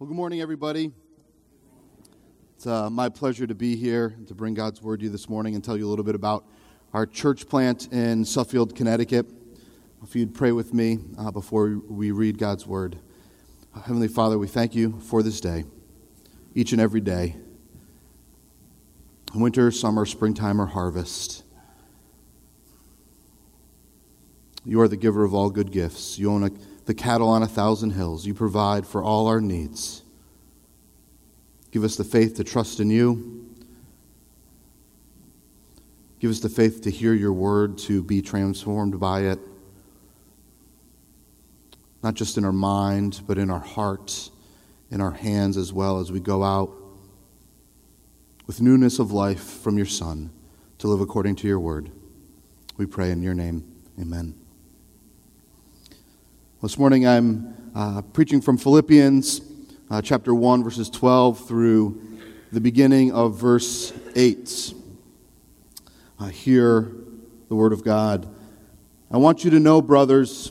Well, good morning, everybody. It's uh, my pleasure to be here and to bring God's word to you this morning and tell you a little bit about our church plant in Suffield, Connecticut. If you'd pray with me uh, before we read God's word. Heavenly Father, we thank you for this day, each and every day. Winter, summer, springtime, or harvest. You are the giver of all good gifts. You own a the cattle on a thousand hills. You provide for all our needs. Give us the faith to trust in you. Give us the faith to hear your word, to be transformed by it, not just in our mind, but in our hearts, in our hands as well as we go out with newness of life from your Son to live according to your word. We pray in your name. Amen. This morning I'm uh, preaching from Philippians uh, chapter 1, verses 12 through the beginning of verse 8. Uh, hear the word of God. I want you to know, brothers,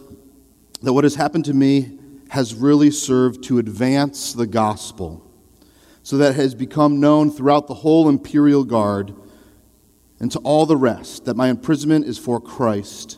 that what has happened to me has really served to advance the gospel, so that it has become known throughout the whole imperial guard and to all the rest that my imprisonment is for Christ.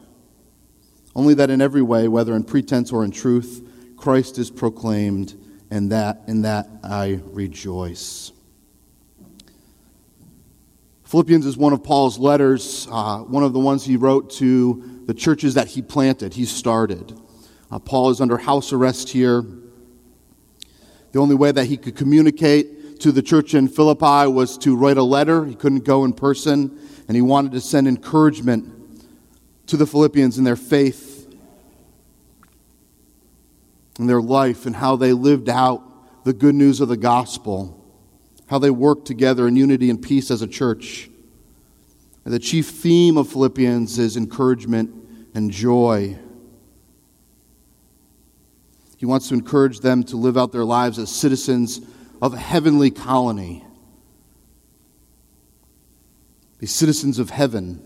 Only that in every way, whether in pretense or in truth, Christ is proclaimed, and that in that I rejoice. Philippians is one of Paul's letters, uh, one of the ones he wrote to the churches that he planted, he started. Uh, Paul is under house arrest here. The only way that he could communicate to the church in Philippi was to write a letter. He couldn't go in person, and he wanted to send encouragement to the Philippians in their faith and their life and how they lived out the good news of the gospel, how they worked together in unity and peace as a church. And the chief theme of Philippians is encouragement and joy. He wants to encourage them to live out their lives as citizens of a heavenly colony, be citizens of heaven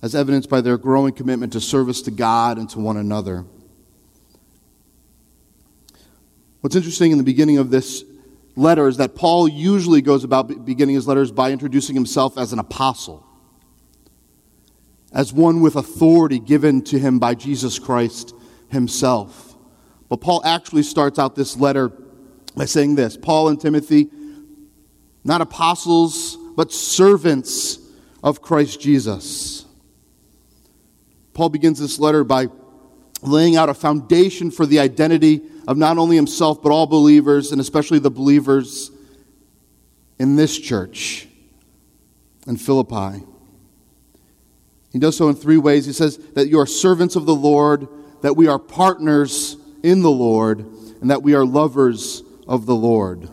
as evidenced by their growing commitment to service to God and to one another. What's interesting in the beginning of this letter is that Paul usually goes about beginning his letters by introducing himself as an apostle, as one with authority given to him by Jesus Christ himself. But Paul actually starts out this letter by saying this Paul and Timothy, not apostles, but servants of Christ Jesus. Paul begins this letter by laying out a foundation for the identity of not only himself, but all believers, and especially the believers in this church in Philippi. He does so in three ways. He says that you are servants of the Lord, that we are partners in the Lord, and that we are lovers of the Lord.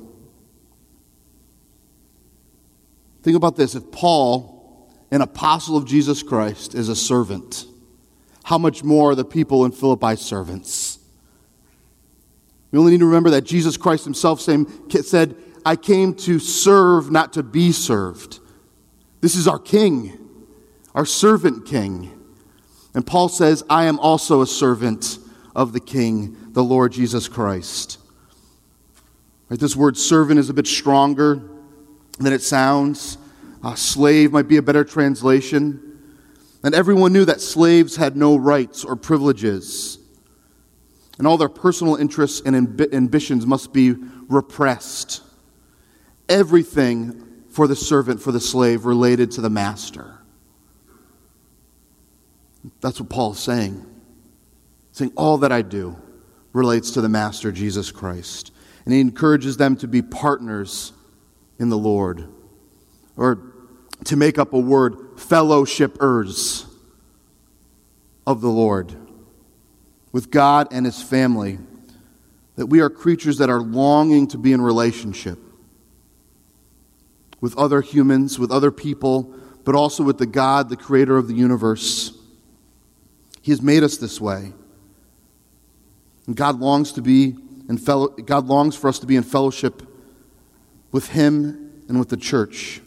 Think about this if Paul, an apostle of Jesus Christ, is a servant, how much more the people in Philippi servants? We only need to remember that Jesus Christ himself said, I came to serve, not to be served. This is our king, our servant king. And Paul says, I am also a servant of the king, the Lord Jesus Christ. Right, this word servant is a bit stronger than it sounds. Uh, slave might be a better translation. And everyone knew that slaves had no rights or privileges, and all their personal interests and amb- ambitions must be repressed. Everything for the servant, for the slave, related to the master. That's what Paul's saying. Saying, all that I do relates to the master, Jesus Christ. And he encourages them to be partners in the Lord. Or to make up a word, fellowshippers of the Lord with God and his family. that we are creatures that are longing to be in relationship with other humans, with other people, but also with the God, the creator of the universe. He has made us this way. And God longs to be in fellow, God longs for us to be in fellowship with him and with the church.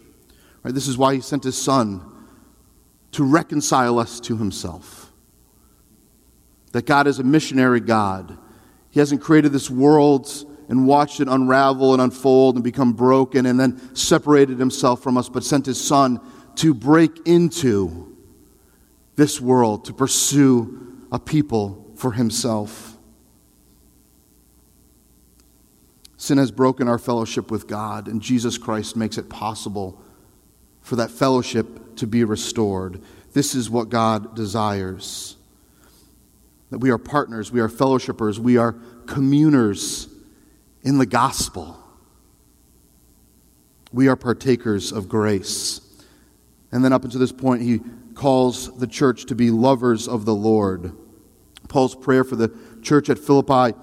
Right? This is why he sent his son to reconcile us to himself. That God is a missionary God. He hasn't created this world and watched it unravel and unfold and become broken and then separated himself from us, but sent his son to break into this world, to pursue a people for himself. Sin has broken our fellowship with God, and Jesus Christ makes it possible for that fellowship to be restored. This is what God desires. That we are partners, we are fellowshippers, we are communers in the gospel. We are partakers of grace. And then up until this point, he calls the church to be lovers of the Lord. Paul's prayer for the church at Philippi,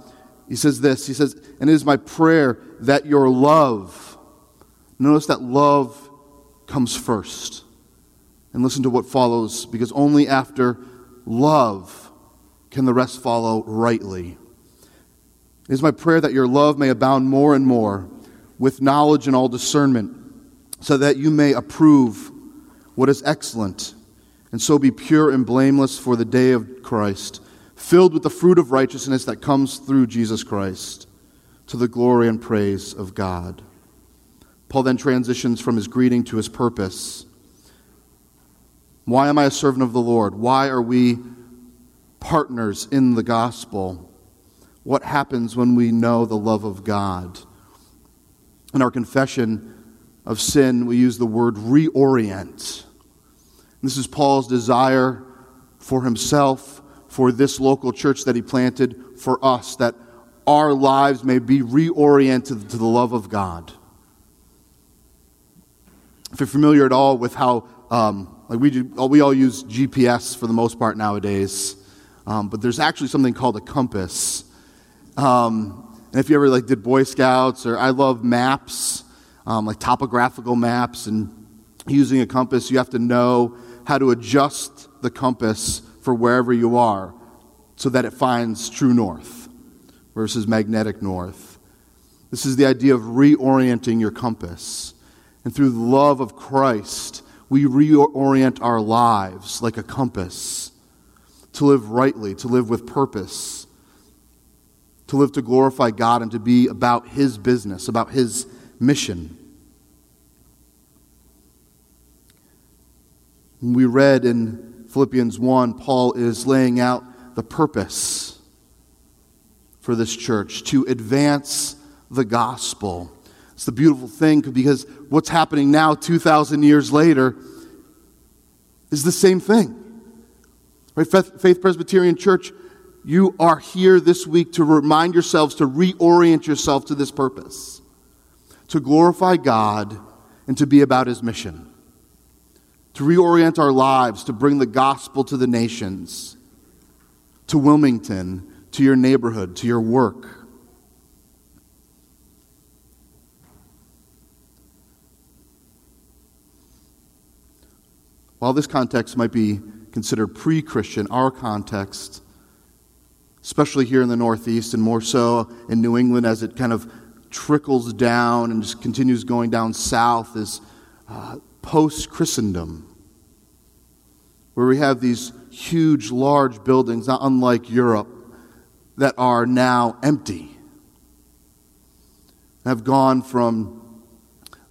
he says this He says, And it is my prayer that your love, notice that love comes first. And listen to what follows, because only after love can the rest follow rightly. It is my prayer that your love may abound more and more with knowledge and all discernment, so that you may approve what is excellent, and so be pure and blameless for the day of Christ, filled with the fruit of righteousness that comes through Jesus Christ, to the glory and praise of God. Paul then transitions from his greeting to his purpose. Why am I a servant of the Lord? Why are we partners in the gospel? What happens when we know the love of God? In our confession of sin, we use the word reorient. This is Paul's desire for himself, for this local church that he planted, for us, that our lives may be reoriented to the love of God. If you're familiar at all with how, um, like we, do, we all use GPS for the most part nowadays, um, but there's actually something called a compass. Um, and if you ever like did Boy Scouts or I love maps, um, like topographical maps and using a compass, you have to know how to adjust the compass for wherever you are so that it finds true north versus magnetic north. This is the idea of reorienting your compass. And through the love of Christ, we reorient our lives like a compass to live rightly, to live with purpose, to live to glorify God and to be about His business, about His mission. We read in Philippians 1, Paul is laying out the purpose for this church to advance the gospel. It's the beautiful thing because what's happening now, 2,000 years later, is the same thing. Right? Faith Presbyterian Church, you are here this week to remind yourselves to reorient yourself to this purpose to glorify God and to be about His mission to reorient our lives, to bring the gospel to the nations, to Wilmington, to your neighborhood, to your work. While this context might be considered pre Christian, our context, especially here in the Northeast and more so in New England as it kind of trickles down and just continues going down south, is uh, post Christendom, where we have these huge, large buildings, not unlike Europe, that are now empty, have gone from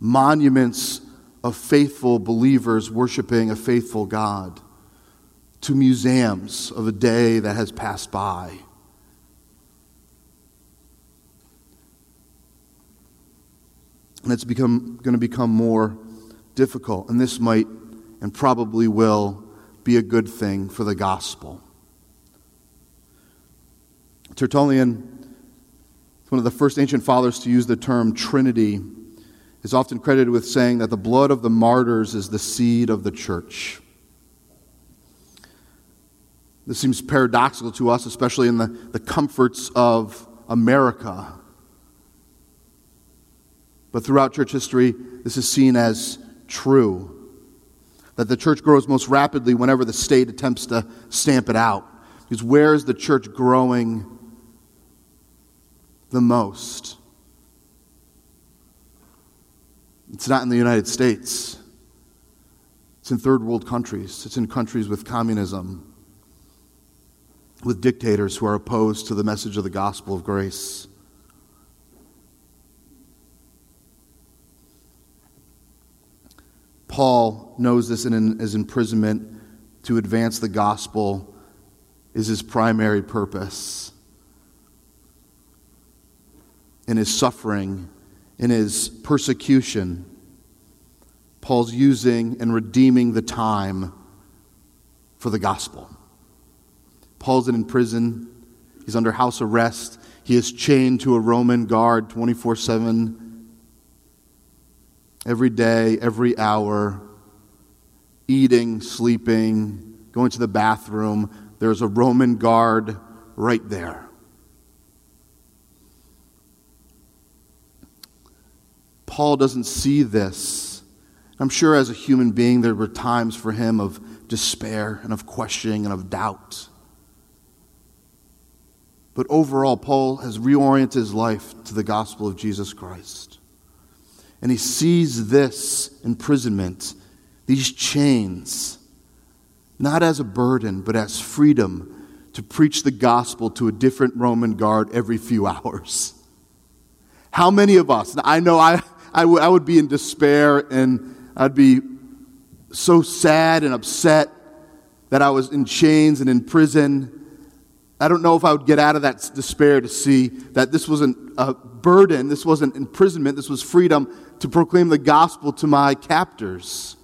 monuments of faithful believers worshiping a faithful God to museums of a day that has passed by. And it's become, going to become more difficult. And this might and probably will be a good thing for the gospel. Tertullian, one of the first ancient fathers to use the term Trinity, is often credited with saying that the blood of the martyrs is the seed of the church. This seems paradoxical to us, especially in the, the comforts of America. But throughout church history, this is seen as true. That the church grows most rapidly whenever the state attempts to stamp it out. Because where is the church growing the most? It's not in the United States. It's in third world countries. It's in countries with communism, with dictators who are opposed to the message of the gospel of grace. Paul knows this in his imprisonment to advance the gospel is his primary purpose. In his suffering, in his persecution, Paul's using and redeeming the time for the gospel. Paul's in prison, he's under house arrest, he is chained to a Roman guard 24 7 every day, every hour, eating, sleeping, going to the bathroom. There's a Roman guard right there. Paul doesn't see this. I'm sure as a human being, there were times for him of despair and of questioning and of doubt. But overall, Paul has reoriented his life to the gospel of Jesus Christ. And he sees this imprisonment, these chains, not as a burden, but as freedom to preach the gospel to a different Roman guard every few hours. How many of us, I know I, I, w- I would be in despair and I'd be so sad and upset that I was in chains and in prison. I don't know if I would get out of that despair to see that this wasn't a burden, this wasn't imprisonment, this was freedom to proclaim the gospel to my captors.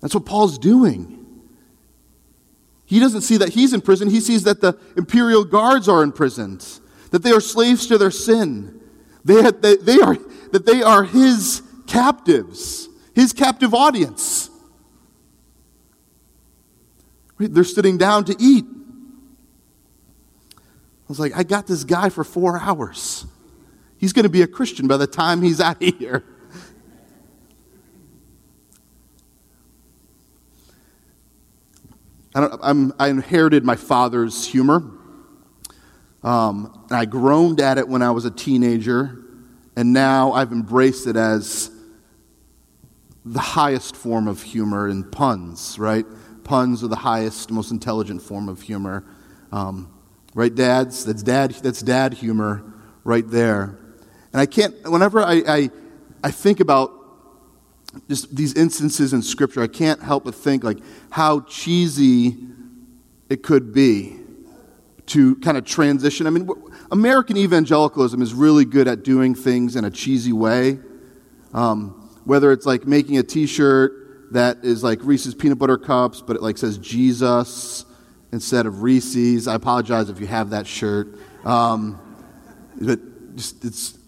That's what Paul's doing. He doesn't see that he's in prison, he sees that the imperial guards are imprisoned, that they are slaves to their sin. They, they, they are, that they are his captives, his captive audience. They're sitting down to eat. I was like, I got this guy for four hours. He's going to be a Christian by the time he's out of here. I, I, inherited my father's humor. Um, and I groaned at it when I was a teenager, and now I've embraced it as the highest form of humor in puns, right? Puns are the highest, most intelligent form of humor. Um, right, dads? That's dad, that's dad humor right there. And I can't, whenever I, I, I think about just these instances in Scripture, I can't help but think like how cheesy it could be to kind of transition. I mean, American evangelicalism is really good at doing things in a cheesy way. Um, whether it's like making a T-shirt that is like Reese's peanut butter cups, but it like says Jesus instead of Reese's. I apologize if you have that shirt, um, but just it's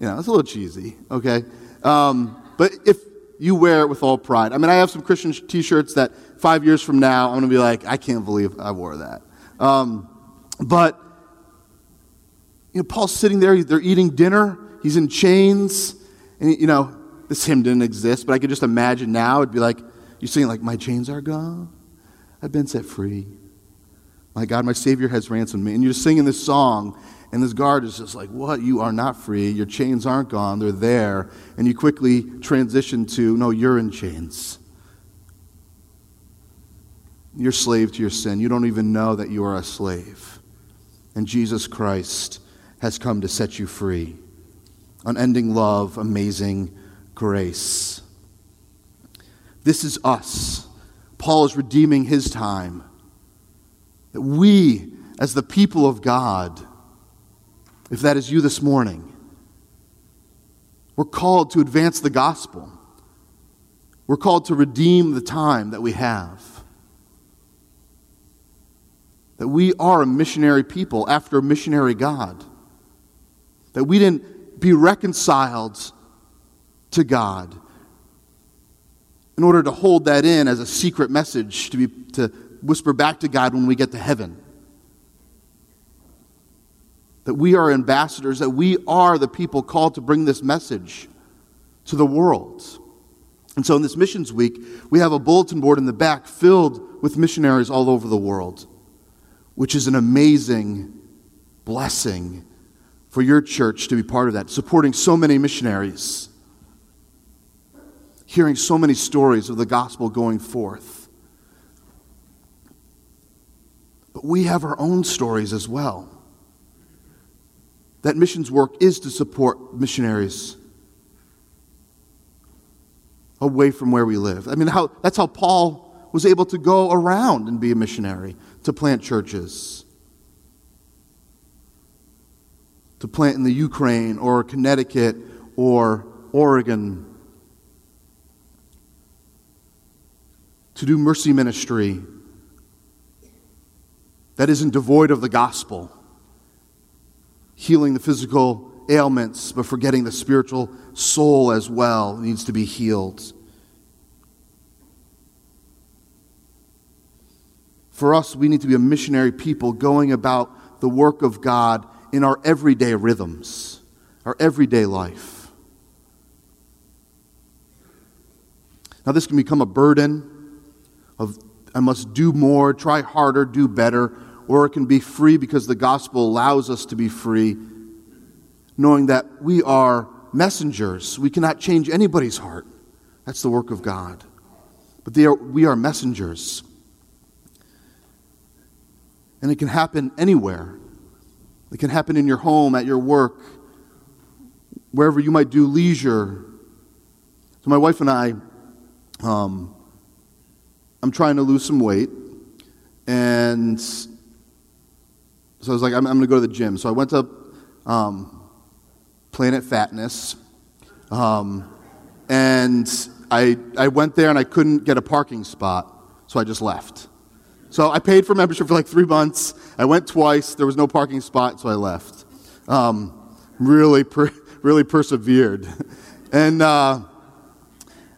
you know, it's a little cheesy, okay? Um, but if you wear it with all pride, I mean, I have some Christian t shirts that five years from now, I'm going to be like, I can't believe I wore that. Um, but, you know, Paul's sitting there, they're eating dinner, he's in chains, and, you know, this hymn didn't exist, but I could just imagine now it'd be like, you're saying, like, my chains are gone, I've been set free. My God, my Savior has ransomed me. And you're singing this song, and this guard is just like, What? You are not free. Your chains aren't gone. They're there. And you quickly transition to, No, you're in chains. You're slave to your sin. You don't even know that you are a slave. And Jesus Christ has come to set you free. Unending love, amazing grace. This is us. Paul is redeeming his time. That we, as the people of God, if that is you this morning. We're called to advance the gospel. We're called to redeem the time that we have. That we are a missionary people after a missionary God. That we didn't be reconciled to God in order to hold that in as a secret message to, be, to whisper back to God when we get to heaven. that we are ambassadors, that we are the people called to bring this message to the world. And so in this missions week, we have a bulletin board in the back filled with missionaries all over the world, which is an amazing blessing for your church to be part of that, supporting so many missionaries, hearing so many stories of the gospel going forth. But we have our own stories as well. That missions work is to support missionaries away from where we live. I mean, how, that's how Paul was able to go around and be a missionary, to plant churches. To plant in the Ukraine or Connecticut or Oregon. To do mercy ministry that isn't devoid of the gospel, healing the physical ailments, but forgetting the spiritual soul as well needs to be healed. For us, we need to be a missionary people going about the work of God in our everyday rhythms, our everyday life. Now, this can become a burden of I must do more, try harder, do better, or it can be free because the gospel allows us to be free knowing that we are messengers. We cannot change anybody's heart. That's the work of God. But are, we are messengers. And it can happen anywhere. It can happen in your home, at your work, wherever you might do leisure. So, my wife and I, um, I'm trying to lose some weight. And so I was like, I'm, I'm going to go to the gym. So I went to um, Planet Fatness. Um, and I, I went there and I couldn't get a parking spot, so I just left. So I paid for membership for like three months. I went twice. There was no parking spot, so I left. Um, really, per, really persevered. And, uh, and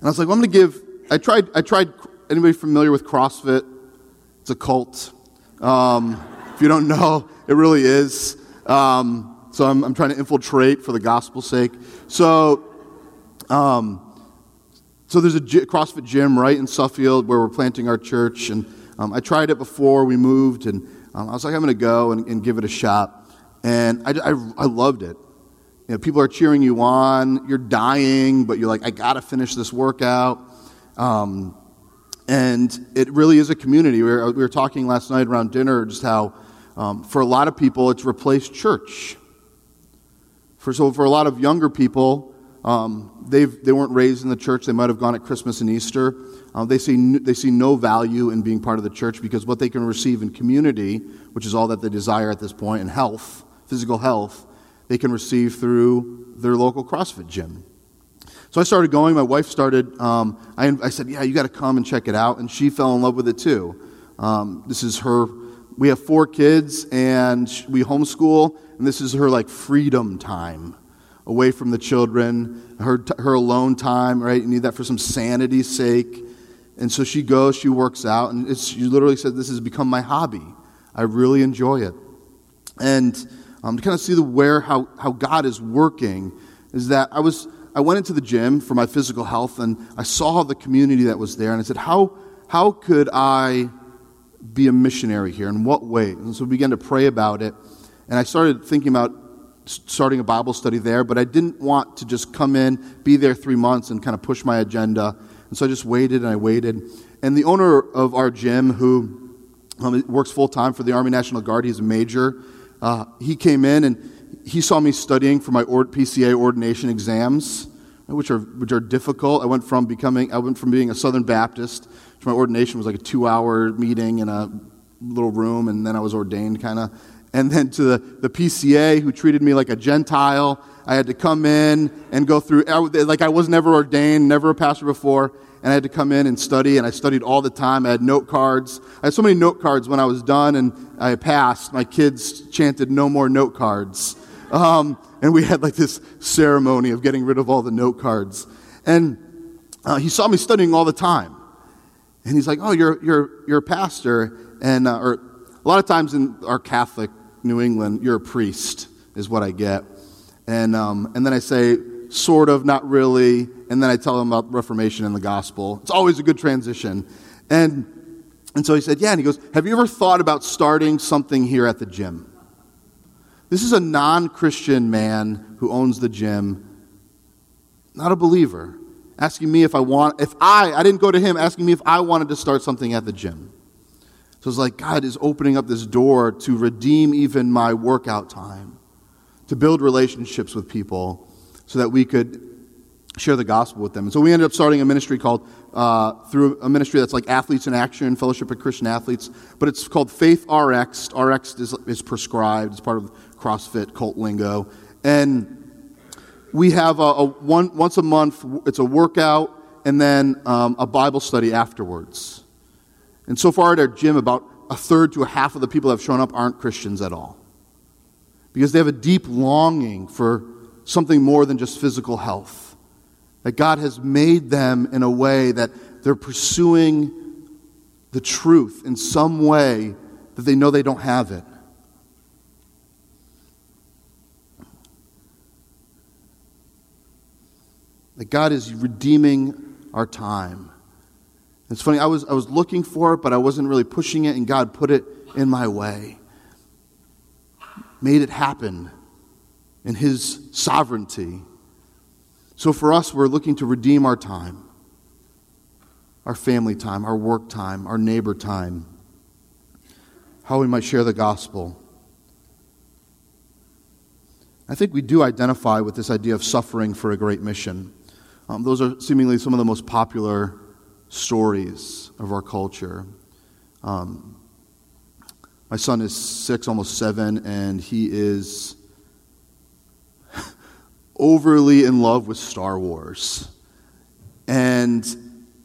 I was like, well, I'm going to give. I tried, I tried. Anybody familiar with CrossFit? It's a cult. Um, if you don't know, it really is. Um, so I'm, I'm trying to infiltrate for the gospel's sake. So, um, so there's a CrossFit gym right in Suffield where we're planting our church, and um, I tried it before we moved, and um, I was like, I'm going to go and, and, give it a shot, and I, I, I loved it. You know, people are cheering you on. You're dying, but you're like, I got to finish this workout. Um, and it really is a community. We were, we were, talking last night around dinner just how, um, for a lot of people, it's replaced church. For, so for a lot of younger people, um, they weren't raised in the church. They might have gone at Christmas and Easter. Uh, they, see, they see no value in being part of the church because what they can receive in community, which is all that they desire at this point, and health, physical health, they can receive through their local CrossFit gym. So I started going. My wife started. Um, I, I, said, "Yeah, you got to come and check it out," and she fell in love with it too. Um, this is her. We have four kids, and we homeschool, and this is her like freedom time away from the children, her, her alone time, right? You need that for some sanity's sake. And so she goes, she works out, and she literally said, This has become my hobby. I really enjoy it. And um, to kind of see the where how, how God is working is that I was I went into the gym for my physical health and I saw the community that was there and I said, How how could I be a missionary here? In what way? And so we began to pray about it. And I started thinking about starting a Bible study there, but I didn't want to just come in, be there three months, and kind of push my agenda. And so I just waited and I waited. And the owner of our gym, who um, works full time for the Army National Guard, he's a major, uh, he came in and he saw me studying for my PCA ordination exams, which are, which are difficult. I went from becoming, I went from being a Southern Baptist, which my ordination was like a two hour meeting in a little room, and then I was ordained kind of and then to the, the PCA who treated me like a Gentile. I had to come in and go through, like I was never ordained, never a pastor before, and I had to come in and study, and I studied all the time. I had note cards. I had so many note cards when I was done and I passed. My kids chanted, No more note cards. Um, and we had like this ceremony of getting rid of all the note cards. And uh, he saw me studying all the time. And he's like, Oh, you're, you're, you're a pastor. And, uh, or a lot of times in our Catholic New England, you're a priest. is what I get. And, um, and then I say, sort of, not really. And then I tell them about Reformation and the gospel. It's always a good transition. And, and so he said, Yeah. And he goes, Have you ever thought about starting something here at the gym? This is a non Christian man who owns the gym, not a believer, asking me if I want, if I, I didn't go to him, asking me if I wanted to start something at the gym. So it's like God is opening up this door to redeem even my workout time, to build relationships with people so that we could share the gospel with them. And so we ended up starting a ministry called, uh, through a ministry that's like Athletes in Action, Fellowship of Christian Athletes, but it's called Faith RX. RX is, is prescribed, it's part of CrossFit cult lingo. And we have a, a one, once a month, it's a workout and then um, a Bible study afterwards. And so far at our gym, about a third to a half of the people that have shown up aren't Christians at all. Because they have a deep longing for something more than just physical health. That God has made them in a way that they're pursuing the truth in some way that they know they don't have it. That God is redeeming our time. It's funny, I was, I was looking for it, but I wasn't really pushing it, and God put it in my way. Made it happen in His sovereignty. So for us, we're looking to redeem our time, our family time, our work time, our neighbor time, how we might share the gospel. I think we do identify with this idea of suffering for a great mission. Um, those are seemingly some of the most popular stories of our culture. Um, my son is six, almost seven, and he is overly in love with Star Wars. And,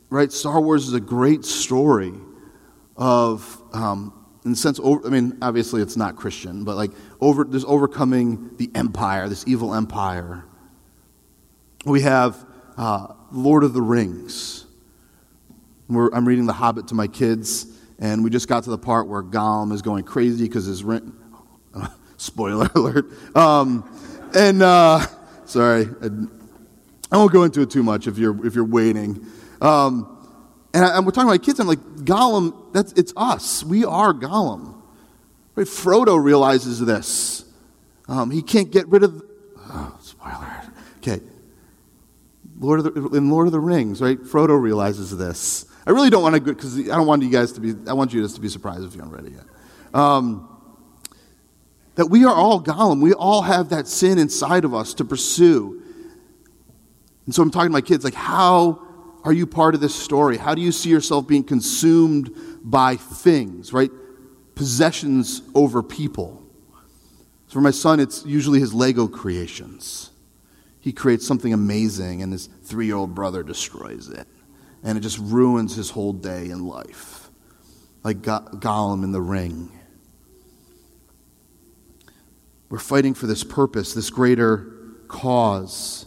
right, Star Wars is a great story of, um, in the sense, over, I mean, obviously it's not Christian, but like, over, there's overcoming the empire, this evil empire. We have uh, Lord of the Rings we're, I'm reading The Hobbit to my kids, and we just got to the part where Gollum is going crazy because his ring. spoiler alert. Um, and uh, sorry, I, I, won't go into it too much if you're if you're waiting. Um, and, I, and, we're talking about kids. I'm like Gollum. That's it's us. We are Gollum. Right? Frodo realizes this. Um, he can't get rid of. Oh, spoiler. Okay. Lord of the, in Lord of the Rings, right? Frodo realizes this. I really don't want to, because I don't want you guys to be, I want you guys to be surprised if you aren't ready yet. Um, that we are all Gollum. We all have that sin inside of us to pursue. And so I'm talking to my kids, like, how are you part of this story? How do you see yourself being consumed by things, right? Possessions over people. So for my son, it's usually his Lego creations. He creates something amazing, and his three year old brother destroys it and it just ruins his whole day in life. Like Go- Gollum in the ring. We're fighting for this purpose, this greater cause.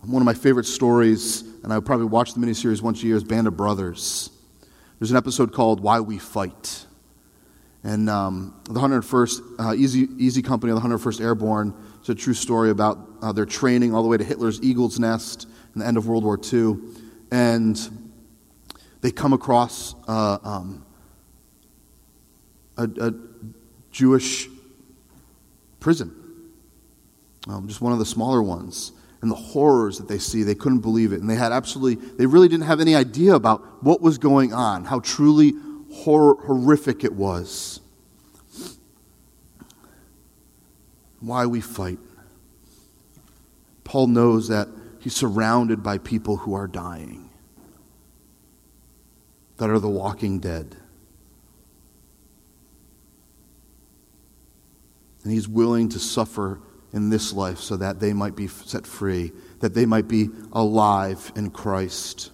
One of my favorite stories, and I probably watch the miniseries once a year, is Band of Brothers. There's an episode called Why We Fight. And um, the 101st, uh, Easy, Easy Company of the 101st Airborne, it's a true story about uh, their training all the way to Hitler's Eagle's Nest in the end of World War II and they come across uh, um, a, a, Jewish prison, um, just one of the smaller ones. And the horrors that they see, they couldn't believe it. And they had absolutely, they really didn't have any idea about what was going on, how truly hor- horrific it was. Why we fight. Paul knows that he's surrounded by people who are dying that are the walking dead. And he's willing to suffer in this life so that they might be set free, that they might be alive in Christ.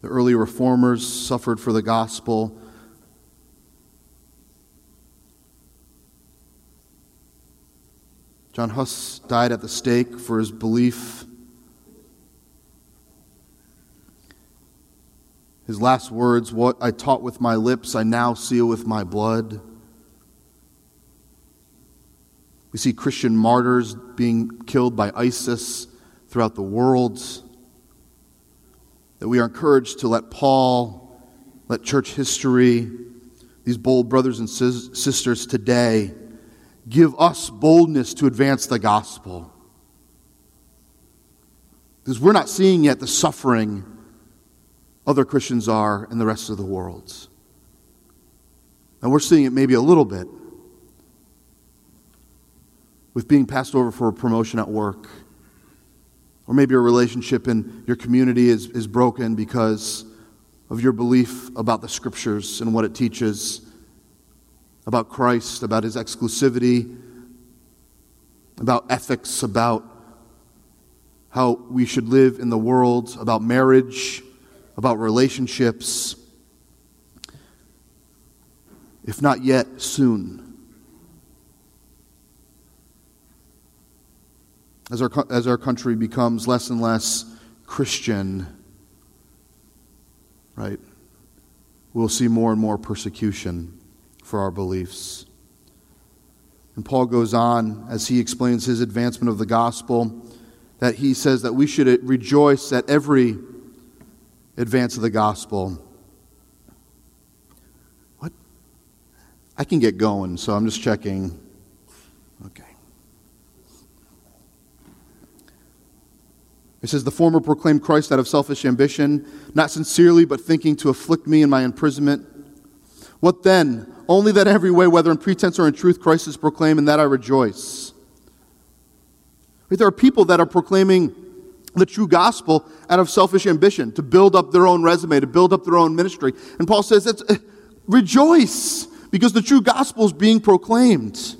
The early reformers suffered for the gospel. John Huss died at the stake for his belief. His last words, What I taught with my lips, I now seal with my blood. We see Christian martyrs being killed by ISIS throughout the world. That we are encouraged to let Paul, let church history, these bold brothers and sisters today give us boldness to advance the gospel. Because we're not seeing yet the suffering other Christians are in the rest of the world. And we're seeing it maybe a little bit with being passed over for a promotion at work. Or maybe a relationship in your community is, is broken because of your belief about the scriptures and what it teaches about Christ, about his exclusivity, about ethics, about how we should live in the world, about marriage, about relationships. If not yet, soon. As our, as our country becomes less and less Christian, right, we'll see more and more persecution for our beliefs. And Paul goes on as he explains his advancement of the gospel that he says that we should rejoice at every advance of the gospel. What? I can get going, so I'm just checking. Okay. It says, The former proclaimed Christ out of selfish ambition, not sincerely, but thinking to afflict me in my imprisonment. What then? Only that every way, whether in pretense or in truth, Christ is proclaimed, and that I rejoice. There are people that are proclaiming the true gospel out of selfish ambition, to build up their own resume, to build up their own ministry. And Paul says, uh, rejoice, because the true gospel is being proclaimed.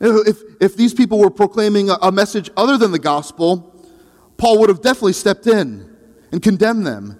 If, if these people were proclaiming a, a message other than the gospel, Paul would have definitely stepped in and condemned them,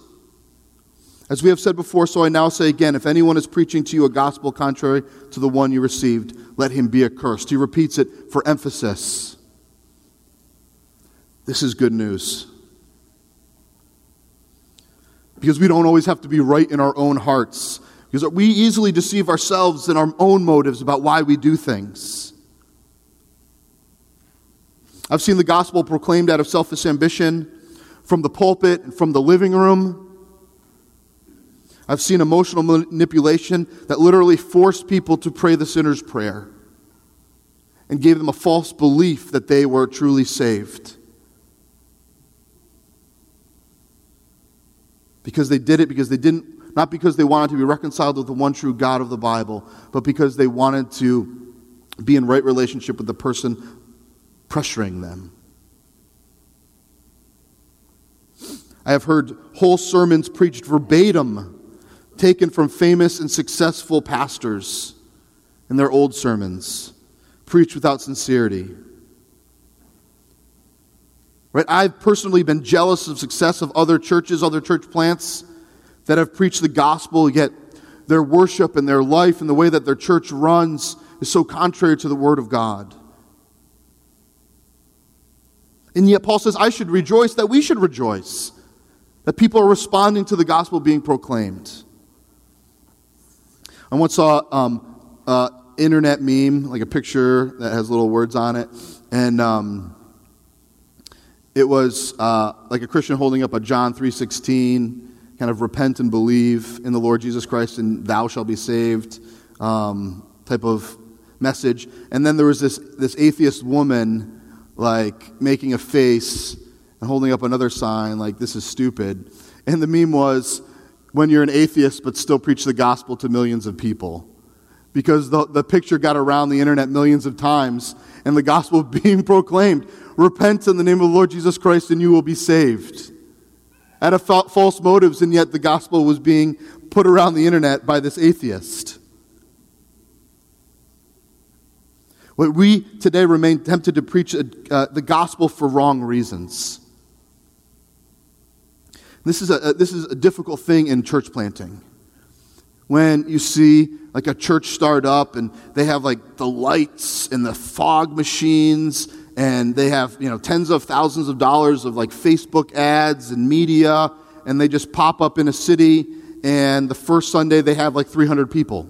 As we have said before, so I now say again if anyone is preaching to you a gospel contrary to the one you received, let him be accursed. He repeats it for emphasis. This is good news. Because we don't always have to be right in our own hearts. Because we easily deceive ourselves and our own motives about why we do things. I've seen the gospel proclaimed out of selfish ambition from the pulpit and from the living room I've seen emotional manipulation that literally forced people to pray the sinner's prayer and gave them a false belief that they were truly saved. Because they did it because they didn't, not because they wanted to be reconciled with the one true God of the Bible, but because they wanted to be in right relationship with the person pressuring them. I have heard whole sermons preached verbatim taken from famous and successful pastors in their old sermons, preached without sincerity. Right? I've personally been jealous of success of other churches, other church plants that have preached the gospel, yet their worship and their life and the way that their church runs is so contrary to the Word of God. And yet, Paul says, I should rejoice that we should rejoice, that people are responding to the gospel being proclaimed. I once saw um, uh, internet meme, like a picture that has little words on it, and um, it was uh, like a Christian holding up a John three sixteen, kind of repent and believe in the Lord Jesus Christ, and thou shalt be saved, um, type of message. And then there was this this atheist woman, like making a face and holding up another sign, like this is stupid. And the meme was when you're an atheist but still preach the gospel to millions of people. Because the, the picture got around the internet millions of times and the gospel being proclaimed repent in the name of the Lord Jesus Christ and you will be saved. Out of fa- false motives, and yet the gospel was being put around the internet by this atheist. What we today remain tempted to preach uh, uh the gospel for wrong reasons. This is, a, this is a difficult thing in church planting. When you see like a church start up and they have like the lights and the fog machines and they have you know tens of thousands of dollars of like Facebook ads and media and they just pop up in a city and the first Sunday they have like 300 people.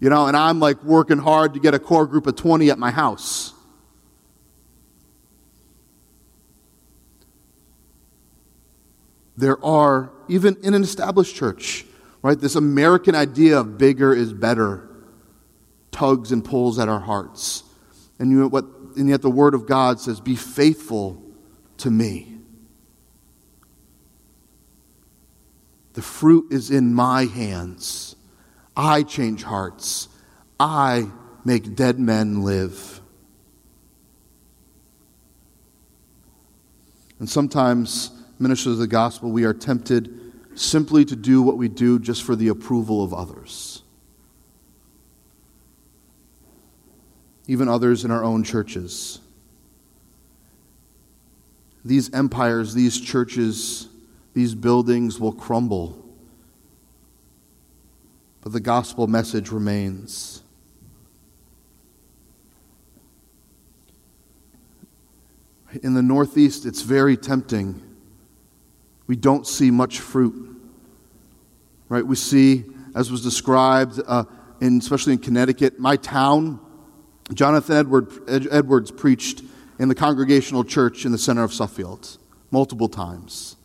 You know, and I'm like working hard to get a core group of 20 at my house. There are, even in an established church, right, this American idea of bigger is better tugs and pulls at our hearts. And, you know what, and yet the Word of God says, Be faithful to me. The fruit is in my hands. I change hearts. I make dead men live. And sometimes, ministers of the gospel, we are tempted simply to do what we do just for the approval of others. Even others in our own churches. These empires, these churches, these buildings will crumble. But the gospel message remains. In the Northeast, it's very tempting. We don't see much fruit. Right? We see, as was described, uh, in, especially in Connecticut, my town, Jonathan Edward, Edwards preached in the Congregational Church in the center of Suffield multiple times.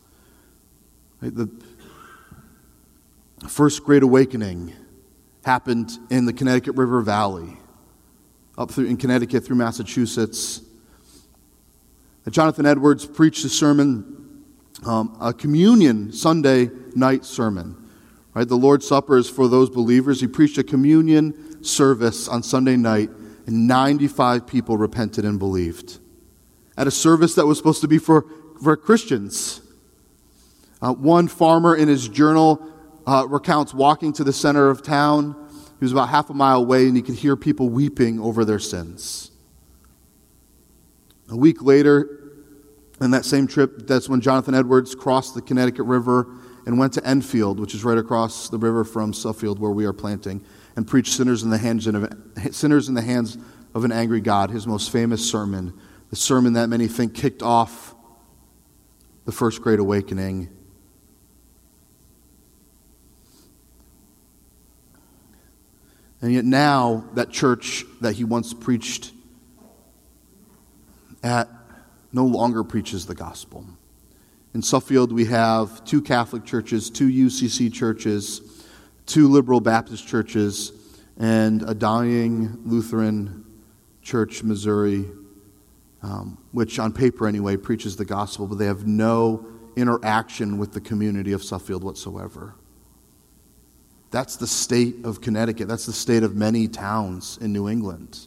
Right? The first Great Awakening happened in the Connecticut River Valley, up through in Connecticut through Massachusetts. And Jonathan Edwards preached a sermon, um, a communion Sunday night sermon. Right, the Lord's Supper is for those believers. He preached a communion service on Sunday night, and 95 people repented and believed. At a service that was supposed to be for, for Christians. Uh, one farmer in his journal uh, recounts walking to the center of town. He was about half a mile away and he could hear people weeping over their sins. A week later, in that same trip, that's when Jonathan Edwards crossed the Connecticut River and went to Enfield, which is right across the river from Suffield, where we are planting, and preached sinners in the hands of, sinners in the hands of an angry God, his most famous sermon, the sermon that many think kicked off the first great awakening. And yet now, that church that he once preached at no longer preaches the gospel. In Suffield, we have two Catholic churches, two UCC churches, two liberal Baptist churches, and a dying Lutheran church, Missouri, um, which on paper anyway preaches the gospel, but they have no interaction with the community of Suffield whatsoever. That's the state of Connecticut. That's the state of many towns in New England.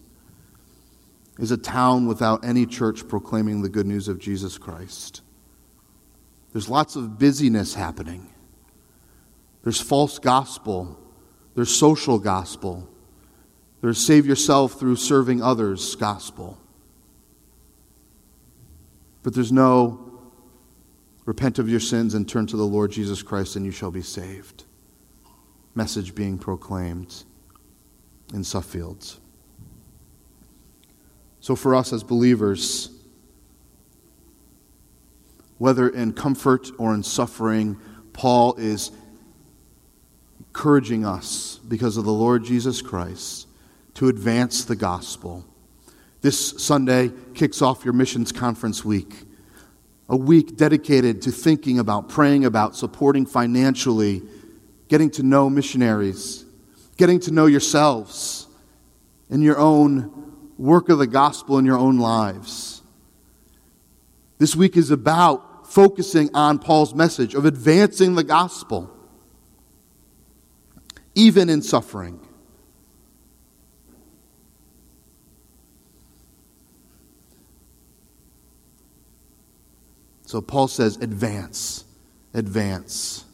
Is a town without any church proclaiming the good news of Jesus Christ. There's lots of busyness happening. There's false gospel. There's social gospel. There's save yourself through serving others gospel. But there's no repent of your sins and turn to the Lord Jesus Christ and you shall be saved message being proclaimed in Suffield. So, for us as believers, whether in comfort or in suffering, Paul is encouraging us because of the Lord Jesus Christ to advance the gospel. This Sunday kicks off your missions conference week, a week dedicated to thinking about, praying about, supporting financially getting to know missionaries, getting to know yourselves in your own work of the gospel in your own lives. This week is about focusing on Paul's message of advancing the gospel, even in suffering. So Paul says, advance, advance.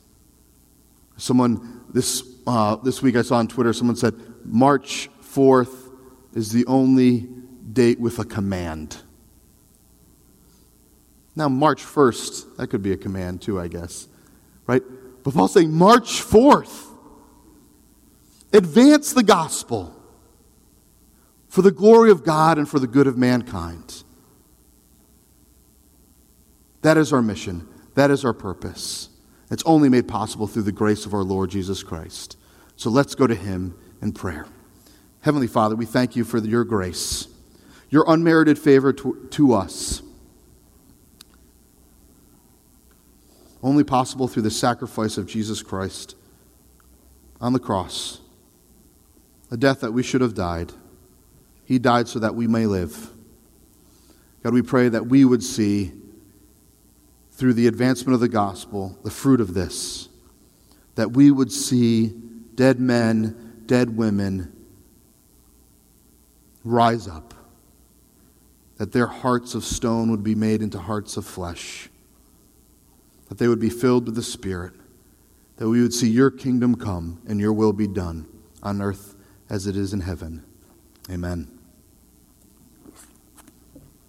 Someone this, uh, this week I saw on Twitter, someone said, March 4th is the only date with a command. Now, March 1st, that could be a command too, I guess. Right? But Paul's saying March 4th. Advance the gospel for the glory of God and for the good of mankind. That is our mission. That is our purpose. It's only made possible through the grace of our Lord Jesus Christ. So let's go to Him in prayer. Heavenly Father, we thank you for your grace, your unmerited favor to, to us. Only possible through the sacrifice of Jesus Christ on the cross, a death that we should have died. He died so that we may live. God, we pray that we would see through the advancement of the gospel the fruit of this, that we would see dead men, dead women rise up, that their hearts of stone would be made into hearts of flesh, that they would be filled with the Spirit, that we would see your kingdom come and your will be done on earth as it is in heaven. Amen.